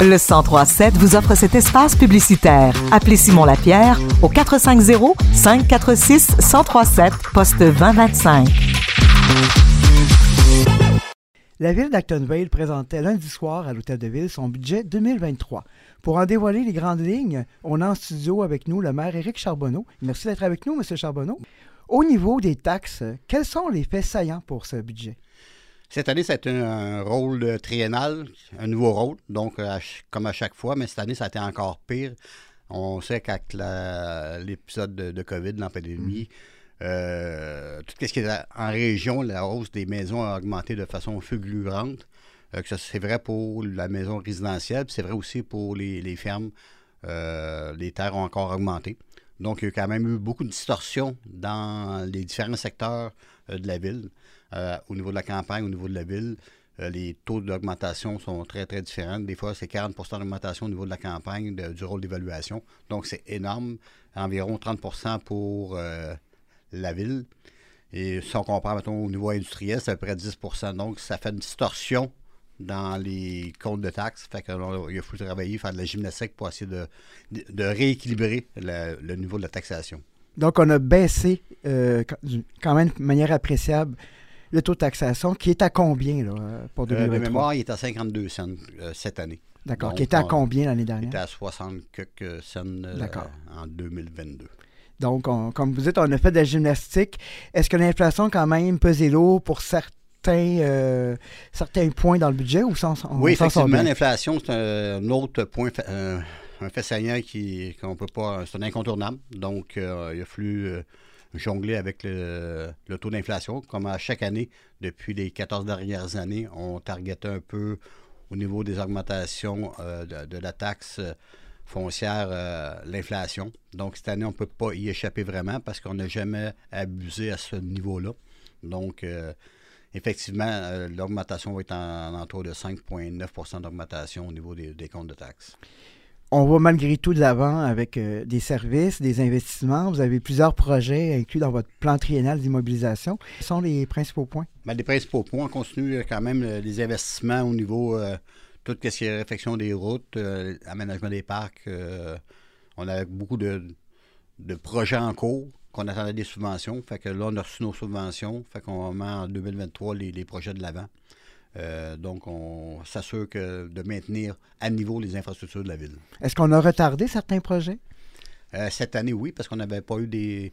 Le 1037 vous offre cet espace publicitaire. Appelez Simon Lapierre au 450 546 1037 poste 2025. La ville d'Actonville présentait lundi soir à l'Hôtel de Ville son budget 2023. Pour en dévoiler les grandes lignes, on a en studio avec nous le maire Éric Charbonneau. Merci d'être avec nous, M. Charbonneau. Au niveau des taxes, quels sont les faits saillants pour ce budget? Cette année, c'est un, rôle triennal, un nouveau rôle, donc comme à chaque fois, mais cette année, ça a été encore pire. On sait qu'avec l'épisode de, COVID, l'épidémie, euh, tout ce qui est en région, la hausse des maisons a augmenté de façon fulgurante. Euh, c'est vrai pour la maison résidentielle, c'est vrai aussi pour les, fermes. Euh, les terres ont encore augmenté. Donc, il y a quand même eu beaucoup de distorsions dans les différents secteurs de la ville. au niveau de la campagne, au niveau de la ville, les taux d'augmentation sont très, très différents. Des fois, c'est 40% d'augmentation au niveau de la campagne du rôle d'évaluation. Donc, c'est énorme. Environ 30% pour la ville. Et si on compare, mettons, au niveau industriel, c'est à peu près 10% Donc, ça fait une distorsion dans les comptes de taxes. Fait qu'il faut travailler, faire de la gymnastique pour essayer de, rééquilibrer le, niveau de la taxation. Donc, on a baissé euh, quand même de manière appréciable le taux de taxation, qui est à combien là, pour 2023? Euh, de mémoire, il est à 52 cents euh, cette année. D'accord. Qui était à combien l'année dernière? Il était à 60 quelques cents en 2022. Donc, comme vous dites, on a fait de la gymnastique. Est-ce que l'inflation, quand même, pesait lourd pour certains, euh, certains points dans le budget ou sans Oui, effectivement, l'inflation, c'est un, autre point, euh, un fait saillant qui qu'on peut pas. C'est un incontournable. Donc, euh, il a fallu jongler avec le, taux d'inflation. Comme à chaque année, depuis les 14 dernières années, on targetait un peu au niveau des augmentations de, la taxe foncière euh, l'inflation. Donc, cette année, on ne peut pas y échapper vraiment parce qu'on n'a jamais abusé à ce niveau-là. Donc, euh, effectivement, euh, l'augmentation va être en, entour de 5,9% d'augmentation au niveau des, comptes de taxes. On va malgré tout de l'avant avec des services, des investissements. Vous avez plusieurs projets inclus dans votre plan triennal d'immobilisation. Quels sont les principaux points? Bien, les principaux points, on continue quand même les investissements au niveau tout ce qui est réfection des routes, euh, aménagement des parcs, euh, on a beaucoup de, projets en cours qu'on attendait des subventions. Fait que là, on a reçu nos subventions. Fait qu'on met en 2023 les, projets de l'avant. Euh, donc, on s'assure que de maintenir à niveau les infrastructures de la ville. Est-ce qu'on a retardé certains projets? cette année, oui, parce qu'on n'avait pas eu des,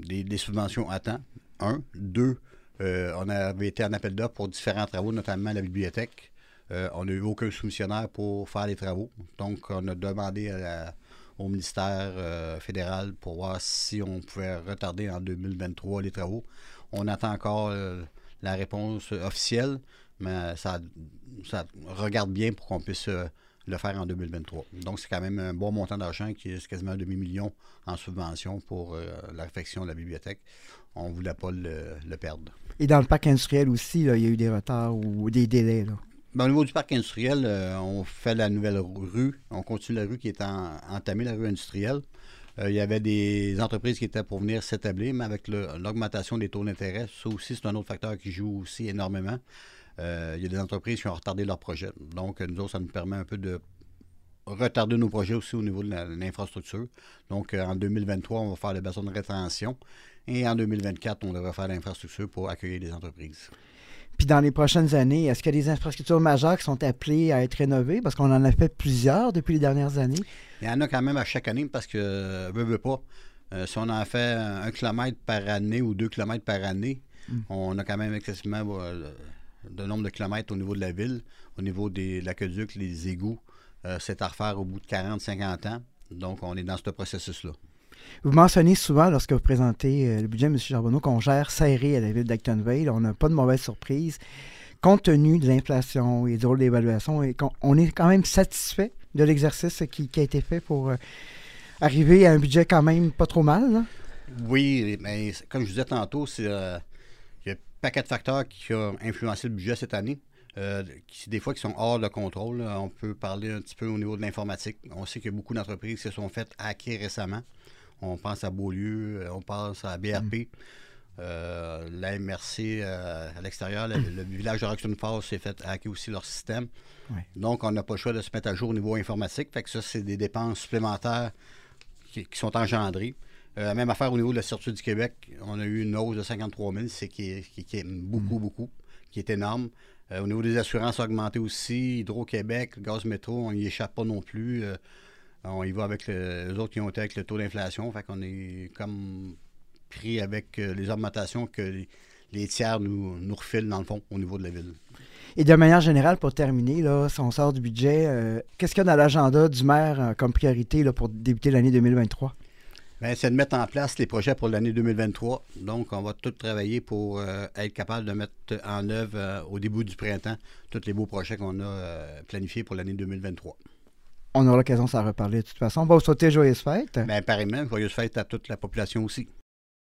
des, subventions à temps. Un. Deux, on avait été en appel d'offres pour différents travaux, notamment la bibliothèque. Euh, on n'a eu aucun soumissionnaire pour faire les travaux. Donc, on a demandé au ministère euh, fédéral pour voir si on pouvait retarder en 2023 les travaux. On attend encore euh, la réponse officielle, mais ça, ça regarde bien pour qu'on puisse le faire en 2023. Donc, c'est quand même un bon montant d'argent qui est quasiment un demi-million en subvention pour la réfection de la bibliothèque. On ne voulait pas le, perdre. Et dans le parc industriel aussi, il y a eu des retards ou des délais. Là? Ben, au niveau du parc industriel, euh, on fait la nouvelle rue. On continue la rue qui est entamée, la rue industrielle. Euh, il y avait des entreprises qui étaient pour venir s'établir, mais avec l'augmentation des taux d'intérêt, ça aussi, c'est un autre facteur qui joue aussi énormément. Euh, il y a des entreprises qui ont retardé leurs projets. Donc, nous autres, ça nous permet un peu de retarder nos projets aussi au niveau de l'infrastructure. Donc, en 2023, on va faire le bassin de rétention. Et en 2024, on devrait faire l'infrastructure pour accueillir des entreprises. Puis dans les prochaines années, est-ce qu'il y a des infrastructures majeures qui sont appelées à être rénovées? Parce qu'on en a fait plusieurs depuis les dernières années. Il y en a quand même à chaque année parce que, veut, veut pas, euh, si on en fait un kilomètre par année ou deux kilomètres par année, hmm. on a quand même excessivement euh, de nombre de kilomètres au niveau de la ville, au niveau des l'aqueduc, les égouts. Euh, c'est à refaire au bout de 40-50 ans. Donc, on est dans ce processus-là. Vous mentionnez souvent, lorsque vous présentez euh, le budget, M. Charbonneau, qu'on gère serré à la ville d'Actonville. On n'a pas de mauvaise surprise. Compte tenu de l'inflation et du rôle d'évaluation, on est quand même satisfait de l'exercice qui, a été fait pour euh, arriver à un budget quand même pas trop mal. Oui, mais comme je vous disais tantôt, c'est euh, paquet de facteurs qui ont influencé le budget cette année. qui, des fois qui sont hors de contrôle. On peut parler un petit peu au niveau de l'informatique. On sait a beaucoup d'entreprises se sont faites hacker récemment. On pense à Beaulieu, euh, on pense à BRP. Euh, la MRC euh, à l'extérieur, le, le village de Roxton Falls s'est fait hacker aussi leur système. Donc, on n'a pas le choix de se mettre à jour au niveau informatique. Fait que ça, c'est des dépenses supplémentaires qui, qui sont engendrées. Euh, même affaire au niveau de la Sûreté du Québec, on a eu une hausse de 53 000, c'est qui est, qui- qui est beaucoup, beaucoup, qui est énorme. Euh, au niveau des assurances, a augmenté aussi. Hydro-Québec, Gaz Métro, on n'y échappe pas non plus. Euh, on y va avec le- les autres qui ont été avec le taux d'inflation. Fait qu'on est comme pris avec euh, les augmentations que les, les tiers nous, nous refilent, dans le fond, au niveau de la ville. Et de manière générale, pour terminer, là, si on sort du budget, qu'est-ce qu'il y a dans l'agenda du maire comme priorité là, pour débuter l'année 2023? Bien, c'est de mettre en place les projets pour l'année 2023. Donc, on va tout travailler pour euh, être capable de mettre en œuvre euh, au début du printemps tous les beaux projets qu'on a euh, planifiés pour l'année 2023. On aura l'occasion de s'en reparler de toute façon. On va vous souhaiter joyeuses fêtes. Bien, pareillement, joyeuse fête à toute la population aussi.